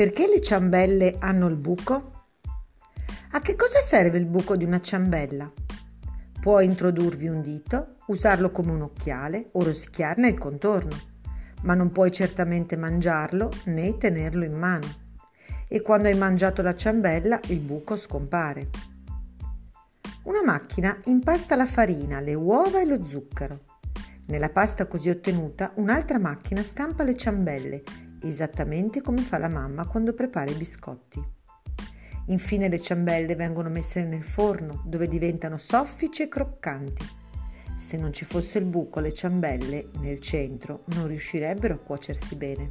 Perché le ciambelle hanno il buco? A che cosa serve il buco di una ciambella? Puoi introdurvi un dito, usarlo come un occhiale o rosicchiarne il contorno, ma non puoi certamente mangiarlo né tenerlo in mano. E quando hai mangiato la ciambella il buco scompare. Una macchina impasta la farina, le uova e lo zucchero. Nella pasta così ottenuta un'altra macchina stampa le ciambelle, esattamente come fa la mamma quando prepara i biscotti. Infine le ciambelle vengono messe nel forno dove diventano soffici e croccanti. Se non ci fosse il buco, le ciambelle nel centro non riuscirebbero a cuocersi bene.